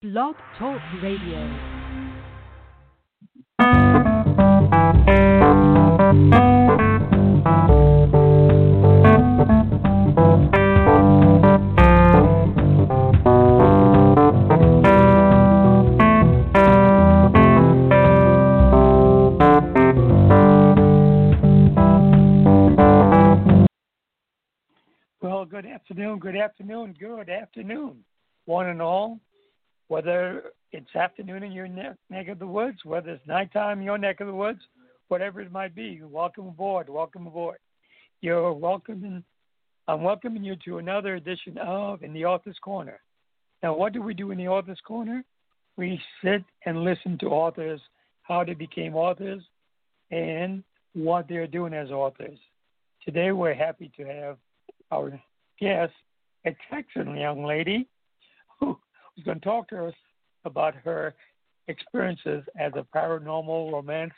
Blog Talk Radio. Well, good afternoon, good afternoon, good afternoon, one and all. Whether it's afternoon in your ne- neck of the woods, whether it's nighttime in your neck of the woods, whatever it might be, welcome aboard, welcome aboard. You're welcoming, I'm welcoming you to another edition of In the Author's Corner. Now, what do we do in the Author's Corner? We sit and listen to authors, how they became authors, and what they're doing as authors. Today, we're happy to have our guest, a Texan young lady who is going to talk to us about her experiences as a paranormal romance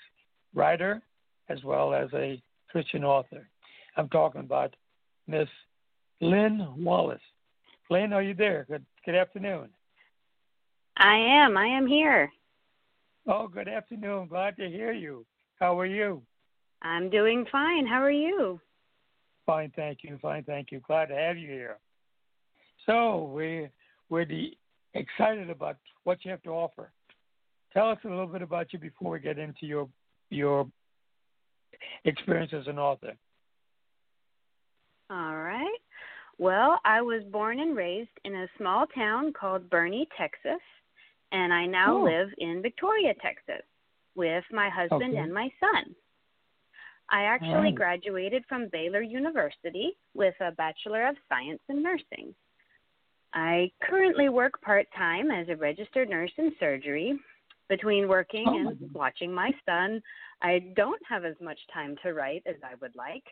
writer as well as a Christian author. I'm talking about Miss Lynn Wallace. Lynn, are you there? Good, good afternoon. I am. I am here. Oh, good afternoon. Glad to hear you. How are you? I'm doing fine. How are you? Fine, thank you. Fine, thank you. Glad to have you here. So we we're the, excited about what you have to offer. Tell us a little bit about you before we get into your your experience as an author. All right. Well, I was born and raised in a small town called Boerne, Texas, and I now Oh. live in Victoria, Texas, with my husband Okay. and my son. I actually Alright. graduated from Baylor University with a Bachelor of Science in Nursing. I currently work part time as a registered nurse in surgery. Between working Oh, and watching my son, I don't have as much time to write as I would like,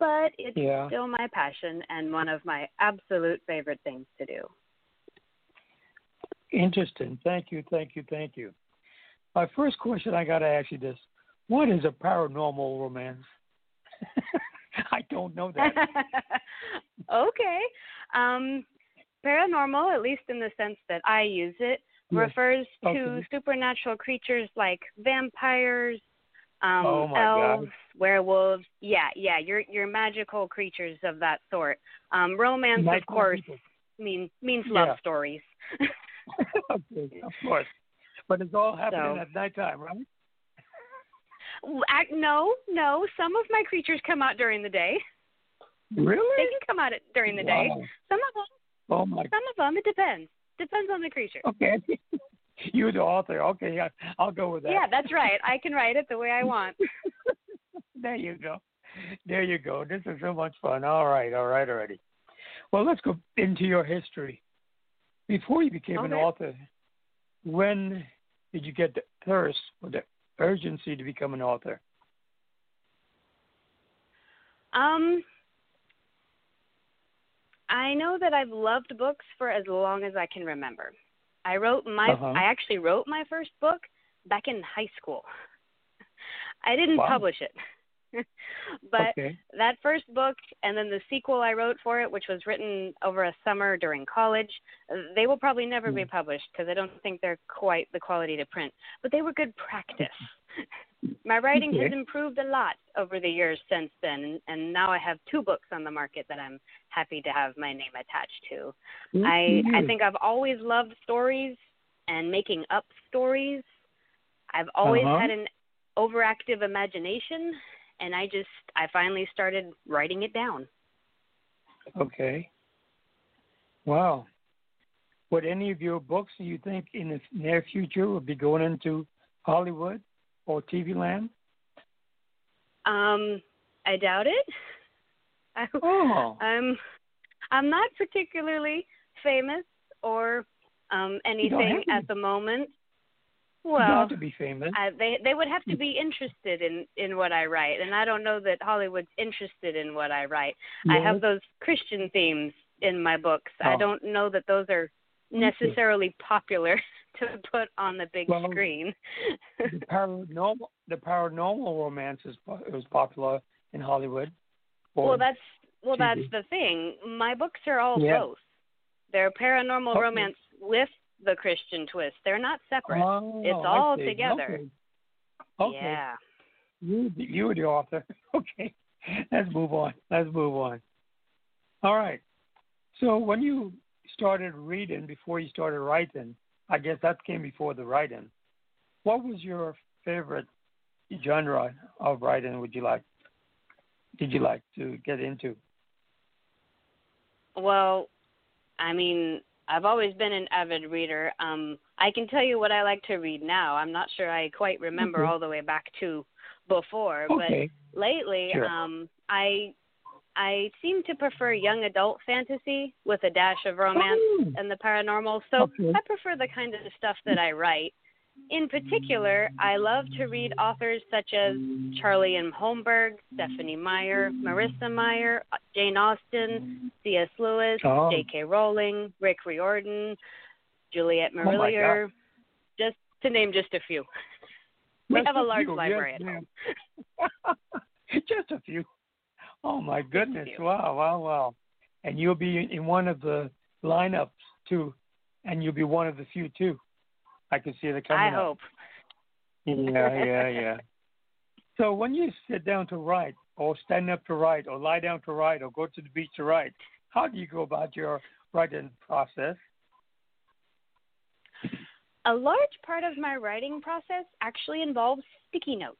but it's Yeah. still my passion and one of my absolute favorite things to do. Interesting. Thank you, thank you, thank you. My first question I got to ask you this: What is a paranormal romance? I don't know that. okay. Um, paranormal, at least in the sense that I use it, Yes. refers to supernatural creatures like vampires, um, Oh, my God. elves, werewolves. Yeah, yeah, your your magical creatures of that sort. Um, romance, Nice of course, people. means means love Yeah. stories. okay, of course. But it's all happening So- at nighttime, right? No, no. Some of my creatures come out during the day. Really? They can come out during the day. Some of them, Oh my. some of them. It depends. Depends on the creature. Okay. You're the author. Okay, yeah, I'll go with that. Yeah, that's right. I can write it the way I want. there you go. There you go. This is so much fun. All right, all right, already. Well, let's go into your history. Before you became an author, when did you get the thirst or the urgency to become an author? Um, I know that I've loved books for as long as I can remember. I wrote my Uh-huh. I actually wrote my first book back in high school. I didn't Wow. publish it. but okay. that first book and then the sequel I wrote for it, which was written over a summer during college, they will probably never be Mm. published because I don't think they're quite the quality to print. But they were good practice. My writing has improved a lot over the years since then, and, and now I have two books on the market that I'm happy to have my name attached to. I I Mhm. think I've always loved stories and making up stories. I've always Uh-huh. had an overactive imagination, and I just I finally started writing it down. Okay. Wow. Would any of your books do you think in the near future will be going into Hollywood or TV land? Um, I doubt it. I, Oh. I'm I'm not particularly famous or um anything at the moment. Well, to be famous. I, they they would have to be interested in in what I write, and I don't know that Hollywood's interested in what I write. I have those Christian themes in my books. I Oh. don't know that those are necessarily popular to put on the big Well, screen. the paranormal the paranormal romance is is popular in Hollywood. well, that's well, TV. that's the thing. My books are all Yeah. both. They're paranormal Okay. romance with the Christian twist. They're not separate. Oh, it's all together. Okay. Okay. Yeah. You, you were the author. Okay. Let's move on. Let's move on. All right. So when you started reading before you started writing, I guess that came before the writing. What was your favorite genre of writing? Would you like? Did you like to get into? Well, I mean, I've always been an avid reader. Um, I can tell you what I like to read now. I'm not sure I quite remember Okay. all the way back to before, Okay. but lately, Sure. um, I I seem to prefer young adult fantasy with a dash of romance Oh, and the paranormal. So Okay. I prefer the kind of stuff that I write. In particular, I love to read authors such as Charlie N. Holmberg, Stephenie Meyer, Marissa Meyer, Jane Austen, C.S. Lewis, Oh. J.K. Rowling, Rick Riordan, Juliet Oh, my Marillier, just to name just a few. We Just have a large few. library Yes, at home. Just a few. Oh my goodness! Wow, wow, wow! And you'll be in- in one of the lineups too, and you'll be one of the few too. I can see it coming I up. hope. Yeah, yeah, yeah. So when you sit down to write, or stand up to write, or lie down to write, or go to the beach to write, how do you go about your writing process? A large part of my writing process actually involves sticky notes.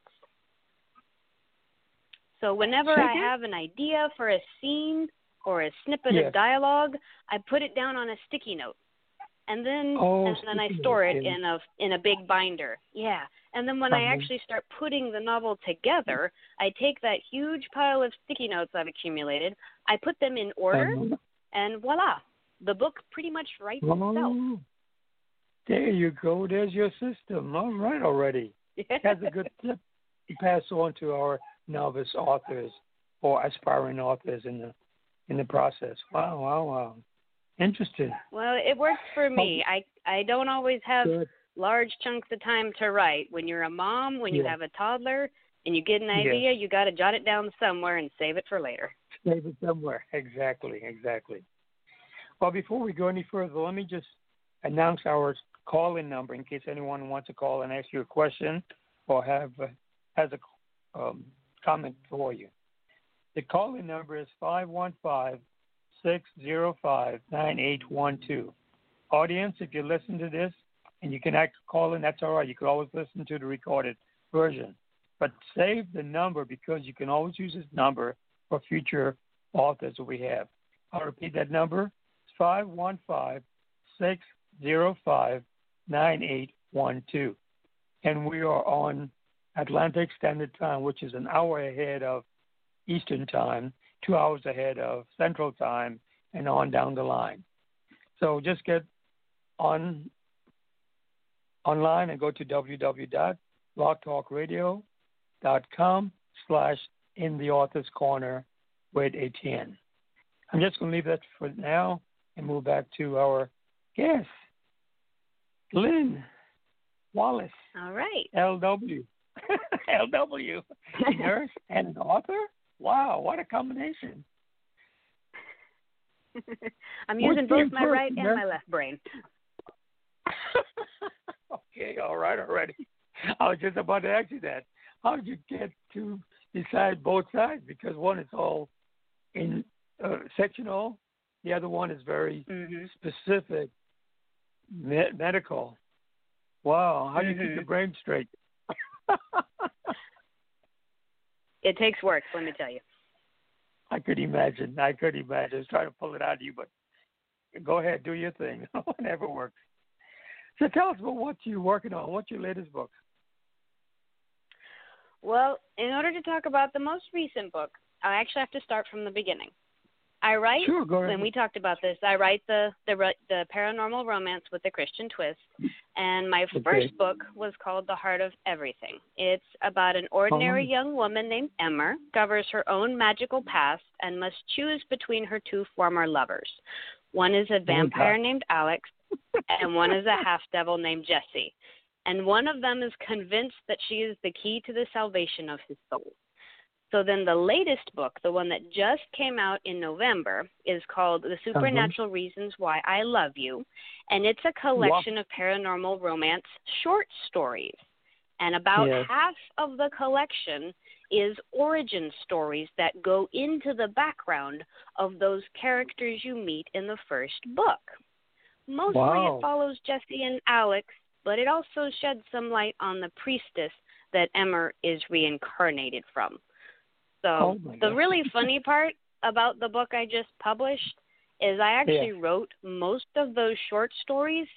So whenever I have an idea for a scene or a snippet Yes. of dialogue, I put it down on a sticky note. And then Oh, and then I store it in a in a big binder. Yeah. And then when I Uh-huh. actually start putting the novel together, I take that huge pile of sticky notes I've accumulated, I put them in order, Uh-huh. and voila, the book pretty much writes itself. Oh, there you go. There's your system. All right, already. That's a good tip to pass on to our novice authors or aspiring authors in the in the process. Wow, wow, wow. Interesting. Well, it works for me. I I don't always have Good. large chunks of time to write. When you're a mom, when you Yeah. have a toddler, and you get an Yeah. idea, you got to jot it down somewhere and save it for later. Save it somewhere. Exactly, exactly. Well, before we go any further, let me just announce our call-in number in case anyone wants to call and ask you a question or have uh, has a um, comment for you. The call-in number is five one five six zero five nine eight one two. Audience, if you listen to this and you can act call in, that's all right. You can always listen to the recorded version. But save the number because you can always use this number for future authors that we have. I'll repeat that number. It's 515 605 9812. And we are on Atlantic Standard Time, which is an hour ahead of Eastern Time, two hours ahead of Central Time, and on down the line. So just get on online and go to www.blogtalkradio.com slash in the author's corner with ATN. I'm just going to leave that for now and move back to our guest, Lynn Wallace, All right. LW. LW, nurse and an author? Wow, what a combination. I'm using both my right and my left brain. okay, all right, already. I was just about to ask you that. How did you get to decide both sides? Because one is all in uh, sectional, the other one is very hmm specific, me- medical. Wow, how do you keep your brain straight? It takes work, let me tell you. I could imagine. I could imagine. I was trying to pull it out of you, but go ahead, do your thing. Whatever works. So tell us about what you're working on. What's your latest book? Well, in order to talk about the most recent book, I actually have to start from the beginning. I write, Sure, go ahead. and we talked about this. I write the the the paranormal romance with a Christian twist, and my Okay. first book was called The Heart of Everything. It's about an ordinary Oh. young woman named Emmer covers her own magical past and must choose between her two former lovers. One is a vampire named Alex, and one is a half devil named Jesse. And one of them is convinced that she is the key to the salvation of his soul. So then the latest book, the one that just came out in November, is called The Uh-huh. Supernatural Reasons Why I Love You. And it's a collection of paranormal romance short stories. And about Yes. half of the collection is origin stories that go into the background of those characters you meet in the first book. Mostly Wow. it follows Jesse and Alex, but it also sheds some light on the priestess that Emmer is reincarnated from. So Oh, the really funny part about the book I just published is I actually wrote most of those short stories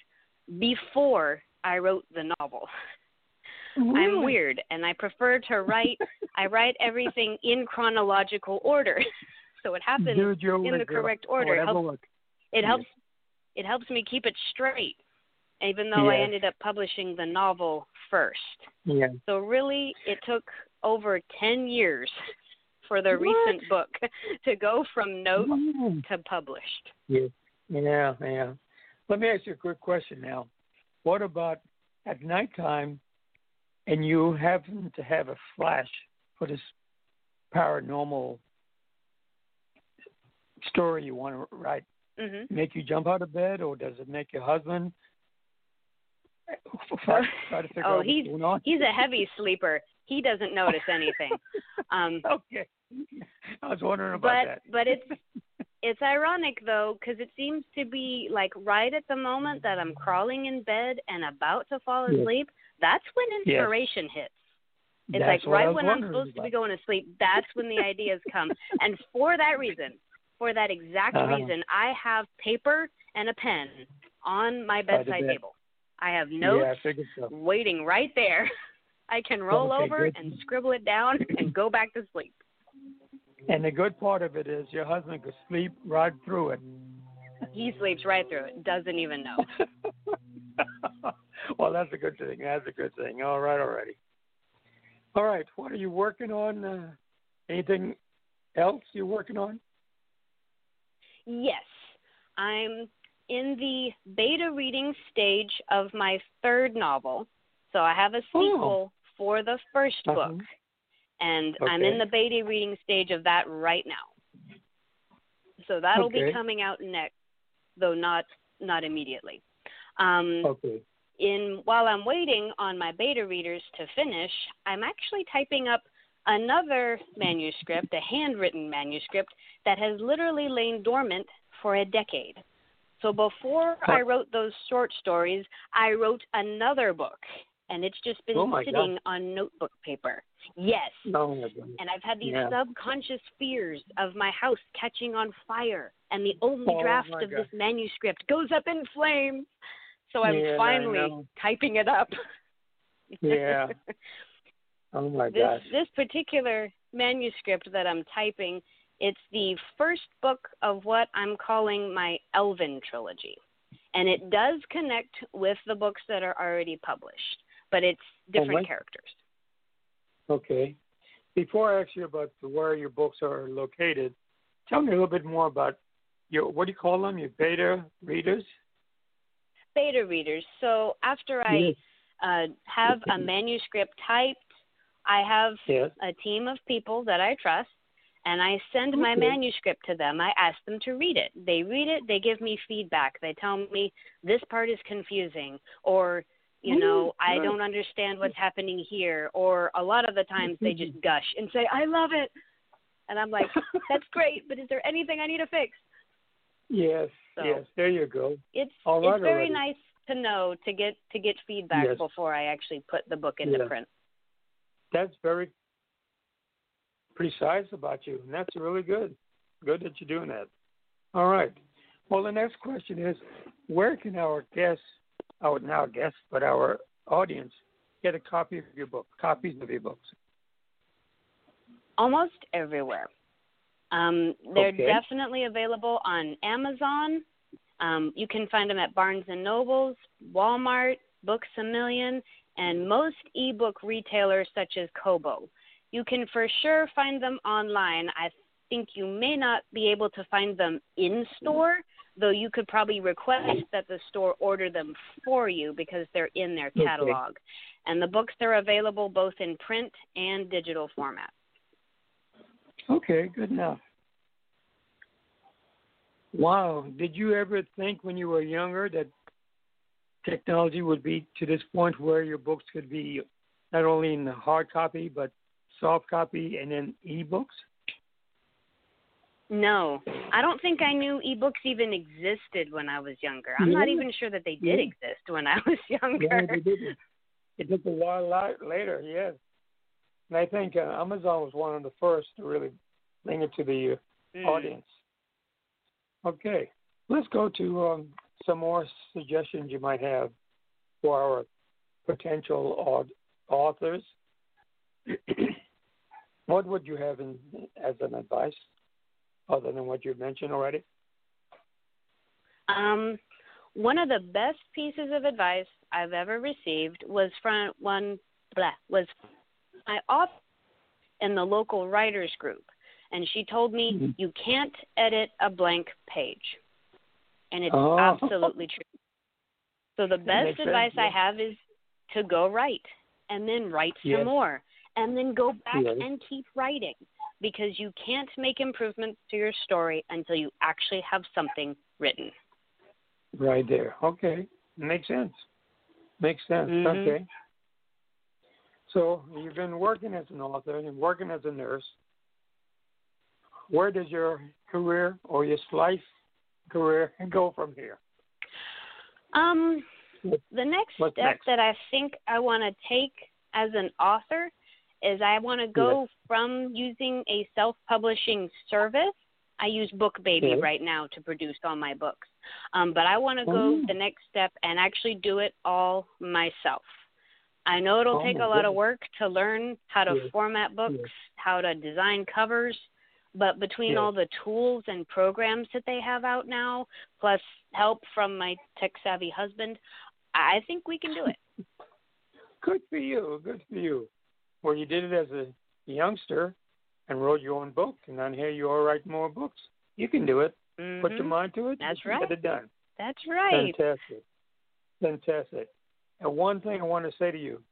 before I wrote the novel. I'm weird and I prefer to write I write everything in chronological order. so it happens Dude, in the correct order. It helps, it Yeah. helps it helps me keep it straight even though I ended up publishing the novel first. Yeah. So really it took over 10 years for the What? recent book to go from note Mm. to published. Yeah, yeah, yeah. Let me ask you a quick question now. What about at nighttime and you happen to have a flash for this paranormal story you want to write? Mhm. Make you jump out of bed or does it make your husband try, try to figure Oh, out he's- what's going on? He's a heavy sleeper. He doesn't notice anything. Um Okay. I was wondering about but that. but it's it's ironic though because it seems to be like right at the moment that i'm crawling in bed and about to fall Yes. asleep that's when Yes. inspiration hits it's That's like what I right when i'm wondering supposed to be going to sleep that's when the ideas come and for that reason for that exact Uh-huh. reason i have paper and a pen on my bedside bed. table i have Yeah, notes I so. waiting right there i can roll Okay, over good. and scribble it down and go back to sleep And the good part of it is your husband could sleep right through it. he sleeps right through it doesn't even know well, that's a good thing. That's a good thing. All right, already. All right. What are you working on? Uh, anything else you're working on? Yes, I'm in the beta reading stage of my third novel. So I have a Oh. sequel for the 1st Uh-huh. book, and I'm in the beta reading stage of that right now. So that'll Okay. be coming out next, though not not immediately. Um, Okay. in while I'm waiting on my beta readers to finish, I'm actually typing up another manuscript, a handwritten manuscript that has literally lain dormant for a decade. So before I wrote those short stories, I wrote another book, and it's just been Oh, sitting on notebook paper. Yes. God. And I've had these Yeah. subconscious fears of my house catching on fire, and the only Oh, draft of God. this manuscript goes up in flames. So I'm Yeah, finally typing it up. Yeah. Oh my this gosh. this particular manuscript that I'm typing, it's the first book of what I'm calling my Elven trilogy. And it does connect with the books that are already published, but it's different characters. Okay. Before I ask you about where your books are located, tell me a little bit more about your what do you call them? Your beta readers? Beta readers. So after I Yes. uh, have a manuscript typed, I have Yes. a team of people that I trust, and I send my Okay. manuscript to them. I ask them to read it. They read it, they give me feedback. They tell me this part is confusing, or, you know, I don't understand what's happening here, or a lot of the times they mm-hmm. just gush and say, I love it. And I'm like, that's great, but is there anything I need to fix? Yes, So- yes. There you go. It's All right it's very already. nice to know to get to get feedback Yes. before I actually put the book into Yeah. print. That's very precise about you, and that's really good. Good that you're doing that. All right. Well, the next question is, where can our guests, our now guests, but our audience, get a copy of your book, copies of your books? almost everywhere. Um, they're Okay. definitely available on Amazon. Um, you can find them at Barnes and Nobles, Walmart, Books a Million, and most ebook retailers such as Kobo. You can for sure find them online. I think you may not be able to find them in store, though you could probably request that the store order them for you because they're in their Okay. catalog. And the books are available both in print and digital format. Okay, good enough. Wow. Did you ever think when you were younger that technology would be to this point where your books could be not only in hard copy but soft copy and then ebooks? No, I don't think I knew ebooks even existed when I was younger. I'm Yeah. not even sure that they did Yeah. exist when I was younger. Yeah, they did. It took a while later, yes. And I think uh, Amazon was one of the first to really bring it to the uh, Mm. audience. Okay, let's go to um, some more suggestions you might have for our potential au- authors. what would you have in, as an advice, other than what you've mentioned already? Um, one of the best pieces of advice I've ever received was from one blah, was my author in the local writers group, and she told me Mhm. you can't edit a blank page, and it's Oh. absolutely true. So the best sense, advice I have is to go write, and then write some Yes. more, and then go back Yes. and keep writing, because you can't make improvements to your story until you actually have something written. Right there. Okay. Makes sense. Makes sense. Mhm. Okay. So you've been working as an author and working as a nurse. Where does your career or your life career go from here? Um, the next what's step next? that I think I want to take as an author is I want to go from using a self-publishing service. I use BookBaby Yes. right now to produce all my books, um, but I want to go Oh. the next step and actually do it all myself. I know it'll Oh, take a lot of work to learn how to Yes. format books, Yes. how to design covers, but between Yes. all the tools and programs that they have out now, plus help from my tech savvy husband, I think we can do it. Good for you. Good for you. Well, you did it as a youngster and wrote your own book, and on here you are writing more books. You can do it. Put your Mhm. mind to it. That's right. Get it done. That's right. Fantastic. Fantastic. And one thing I want to say to you,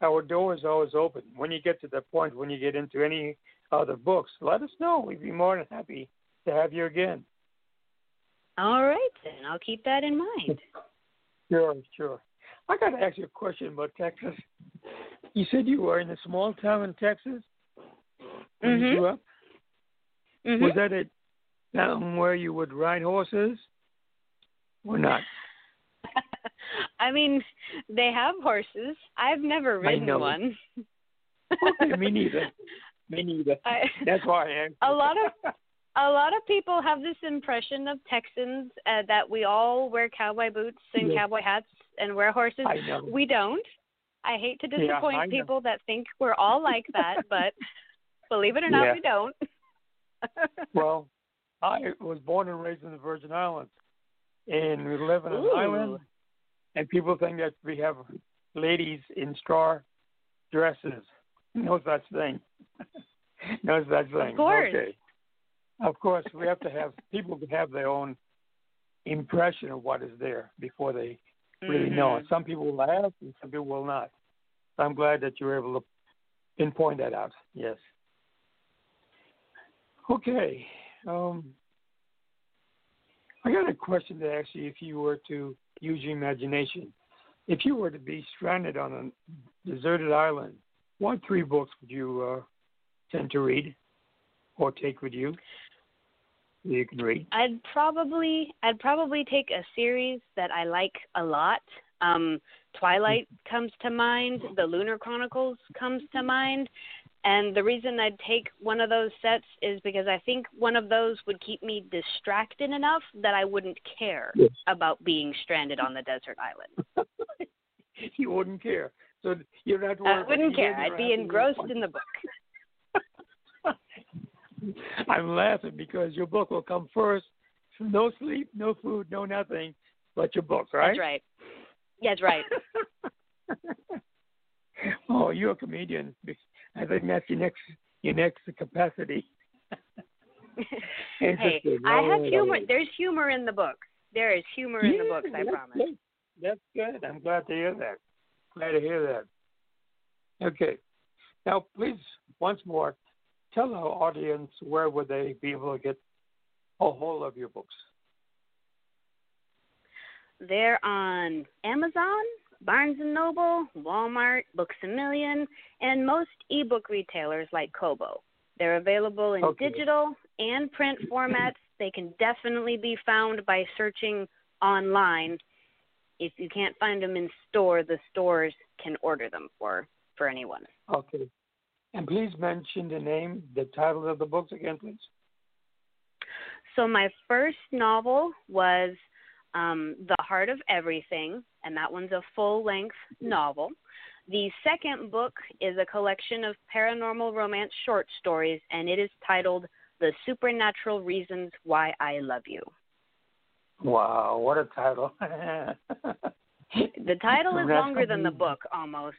our door is always open. When you get to the point when you get into any other books, let us know. We'd be more than happy to have you again. All right, then. I'll keep that in mind. Sure, sure. I got to ask you a question about Texas. You said you were in a small town in Texas when you Mhm. grew up. Mhm. Was that a town where you would ride horses or not? I mean, they have horses. I've never ridden one. Okay, me neither. Me neither. I, That's why I asked. a lot of a lot of people have this impression of Texans uh, that we all wear cowboy boots and Yes. cowboy hats and wear horses. I know. We don't. I hate to disappoint know. people that think we're all like that, but believe it or not, Yeah. we don't. Well, I was born and raised in the Virgin Islands, and we live in an Ooh. island. And people think that we have ladies in straw dresses. No such thing. no such thing. Of course. Okay. Of course, we have to have people to have their own impression of what is there before they really know it. Mhm. Some people will laugh, and some people will not. I'm glad that you were able to pinpoint that out. Yes. Okay. Um, I got a question to ask you if you were to use your imagination. If you were to be stranded on a deserted island, what three books would you uh, tend to read or take with you? You can read. I'd probably I'd probably take a series that I like a lot. Um, Twilight comes to mind. The Lunar Chronicles comes to mind. And the reason I'd take one of those sets is because I think one of those would keep me distracted enough that I wouldn't care Yes. about being stranded on the desert island. you wouldn't care. So you're not. I wouldn't care. I'd be engrossed in the book. I'm laughing because your book will come first. No sleep, no food, no nothing, but your book, right? That's right. That's right. oh, you're a comedian. I think that's your next your next capacity. hey, I have humor. There's humor in the book. There is humor in the books, I promise. good. That's good. I'm glad to hear that. Glad to hear that. Okay. Now, please, once more, tell our audience where would they be able to get a hold of your books? They're on Amazon, Barnes and Noble, Walmart, Books a Million, and most ebook retailers like Kobo. They're available in Okay. digital and print formats. They can definitely be found by searching online. If you can't find them in store, the stores can order them for for anyone. Okay. And please mention the name, the title of the books again, please. So my first novel was um, The Heart of Everything, and that one's a full length novel. The second book is a collection of paranormal romance short stories, and it is titled The Supernatural Reasons Why I Love You. Wow, what a title. The title is longer than the book almost.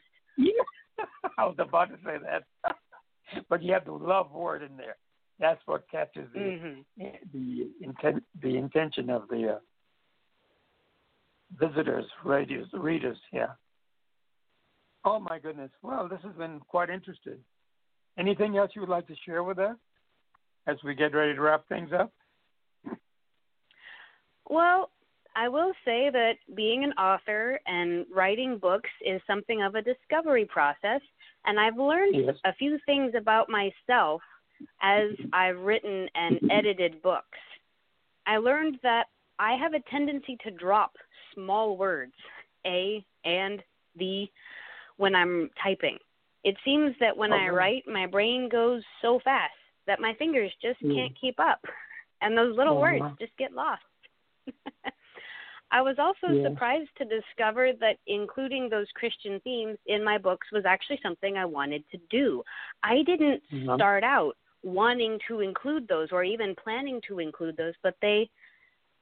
I was about to say that. but you have the love word in there. That's what catches the hmm the intent the intention of the uh, visitors, readers, readers. Yeah. Oh my goodness! Well, this has been quite interesting. Anything else you would like to share with us as we get ready to wrap things up? Well, I will say that being an author and writing books is something of a discovery process, and I've learned Yes. a few things about myself as I've written and edited books. I learned that I have a tendency to drop small words, a and the, when I'm typing. It seems that when I write, my brain goes so fast that my fingers just Mm. can't keep up, and those little Oh, words just get lost. I was also Yeah. surprised to discover that including those Christian themes in my books was actually something I wanted to do. I didn't Mhm. start out wanting to include those or even planning to include those, but they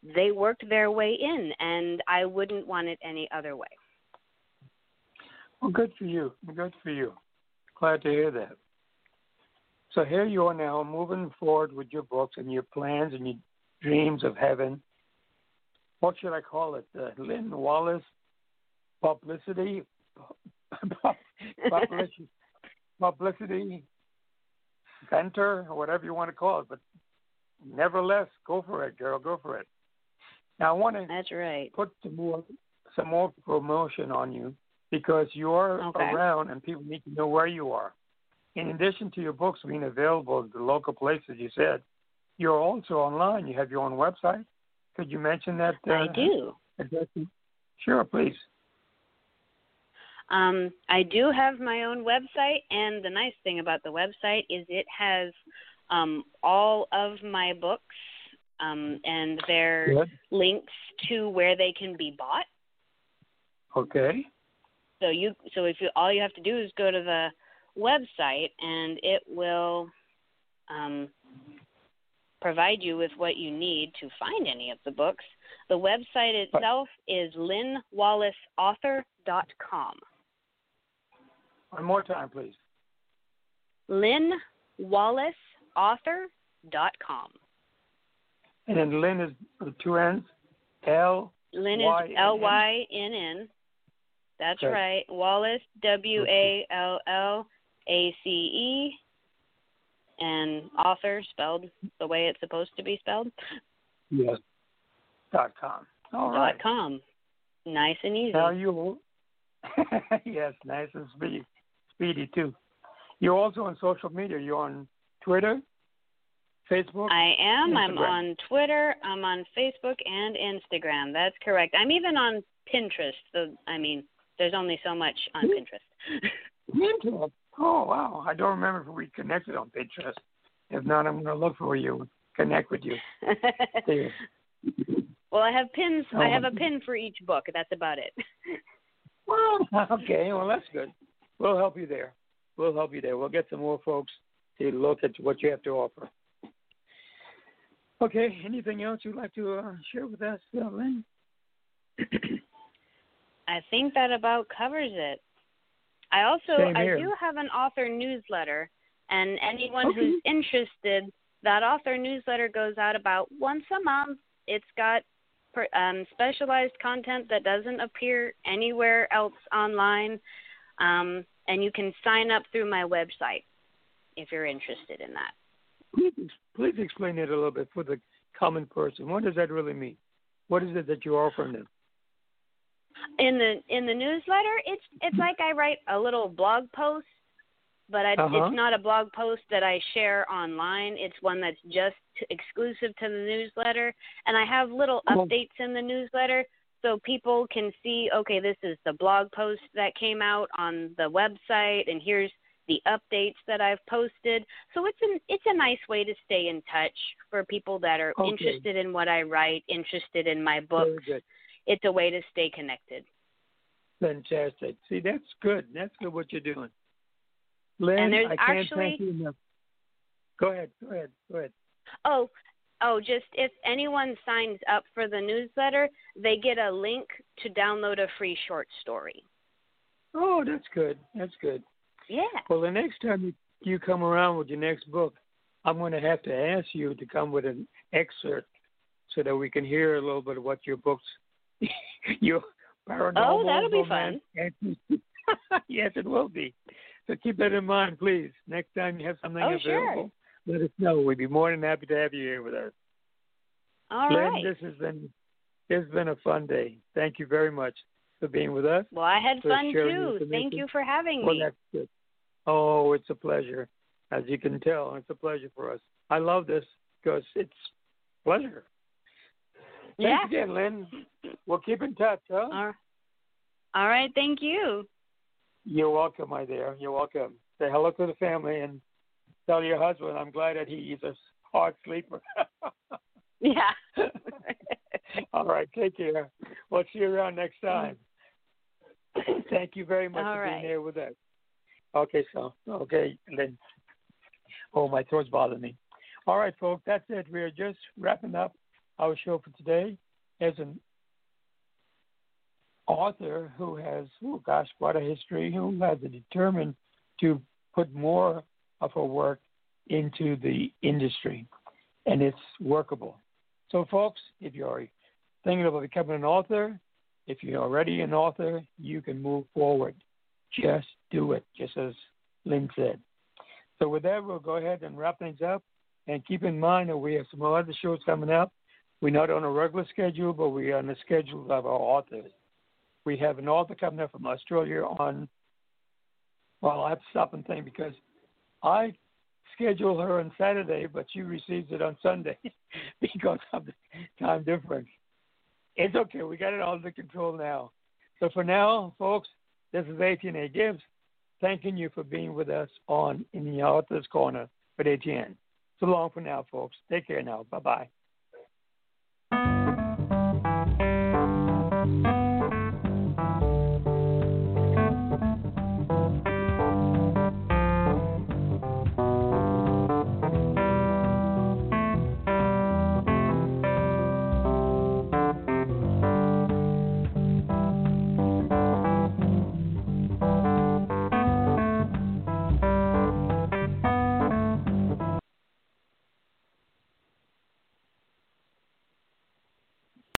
they worked their way in and I wouldn't want it any other way. Well, good for you. Good for you. Glad to hear that. So here you are now, moving forward with your books and your plans and your dreams of heaven. What should I call it? The Lynn Wallace publicity, publicity, publicity center, or whatever you want to call it. But nevertheless, go for it, girl. Go for it. Now I want to That's right. put some more some more promotion on you because you're Okay. around and people need to know where you are. In addition to your books being available at the local places you said, you're also online. You have your own website. Could you mention that? Uh, I do. address? Sure, please. Um, I do have my own website, and the nice thing about the website is it has um, all of my books, um, and their links to where they can be bought. Okay. So you, so if you, all you have to do is go to the website, and it will um, provide you with what you need to find any of the books. The website itself is lynnwallaceauthor.com. One more time, please. lynnwallaceauthor.com. And then Lynn is the two N's. L. Lynn is? L Y N N. That's Okay. right. Wallace W A L L A C E and author spelled the way it's supposed to be spelled. Yes. Dot com. All right. Dot com. Nice and easy. Now you, yes, nice and speedy, speedy too. You're also on social media. You're on Twitter, Facebook. I am. I'm on Twitter. I'm on Facebook and Instagram. That's correct. I'm even on Pinterest. The, I mean, there's only so much on Hmm. Pinterest. Pinterest. Oh wow! I don't remember if we connected on Pinterest. If not, I'm going to look for you, connect with you. There. well, I have pins. I Oh. have a pin for each book. That's about it. Well, okay. Well, that's good. We'll help you there. We'll help you there. We'll get some more folks to look at what you have to offer. Okay. Anything else you'd like to uh, share with us, uh, Lynn? I think that about covers it. I also I do have an author newsletter, and anyone Okay. who's interested, that author newsletter goes out about once a month. It's got um, specialized content that doesn't appear anywhere else online, um, and you can sign up through my website. if you're interested in that. Please, please explain it a little bit for the common person. What does that really mean? What is it that you're offering them? In the in the newsletter, it's it's like I write a little blog post, but I, Uh-huh. it's not a blog post that I share online. It's one that's just exclusive to the newsletter, and I have little updates in the newsletter so people can see. Okay, this is the blog post that came out on the website, and here's the updates that I've posted. So it's an it's a nice way to stay in touch for people that are Okay. interested in what I write, interested in my books. It's a way to stay connected. Fantastic. See, that's good. That's good what you're doing. Lynn, I can't actually- thank you enough. Go ahead. Go ahead. Go ahead. Oh, oh, just if anyone signs up for the newsletter, they get a link to download a free short story. Oh, that's good. That's good. Yeah. Well, the next time you, you come around with your next book, I'm going to have to ask you to come with an excerpt so that we can hear a little bit of what your books, your paranormal. Oh, that'll be fun. yes, it will be. So keep that in mind, please. Next time you have something Oh, available, sure. let us know. We'd be more than happy to have you here with us. All Lynn, right. this has been this has been a fun day. Thank you very much for being with us. Well, I had fun too. Thank you for having Well, me. that's good. Oh, it's a pleasure. As you can tell, it's a pleasure for us. I love this because it's pleasure. Yeah. Thanks again, Lynn. We'll keep in touch, huh? All all right. Thank you. You're welcome, my dear. You're welcome. Say hello to the family and tell your husband I'm glad that he is a hard sleeper. Yeah. All right, take care. We'll see you around next mm-hmm. time. Thank you very much All for right. being here with us. Okay, so okay, Lynn. Oh, my throat's bothering me. All right, folks, that's it. We are just wrapping up our show for today. As an author who has, oh gosh, quite a history, who has determined to put more of her work into the industry, and it's workable. So, folks, if you're thinking about becoming an author, if you're already an author, you can move forward. Just do it, just as Lynn said. So, with that, we'll go ahead and wrap things up. And keep in mind that we have some other shows coming up. We're not on a regular schedule, but we're on the schedule of our authors. We have an author coming up from Australia on, well, I have to stop and think because I schedule her on Saturday, but she receives it on Sunday because of the time difference. It's okay. We got it all under control now. So for now, folks, this is ATN Gibbs thanking you for being with us on In the Author's Corner with ATN. So long for now, folks. Take care now. Bye bye.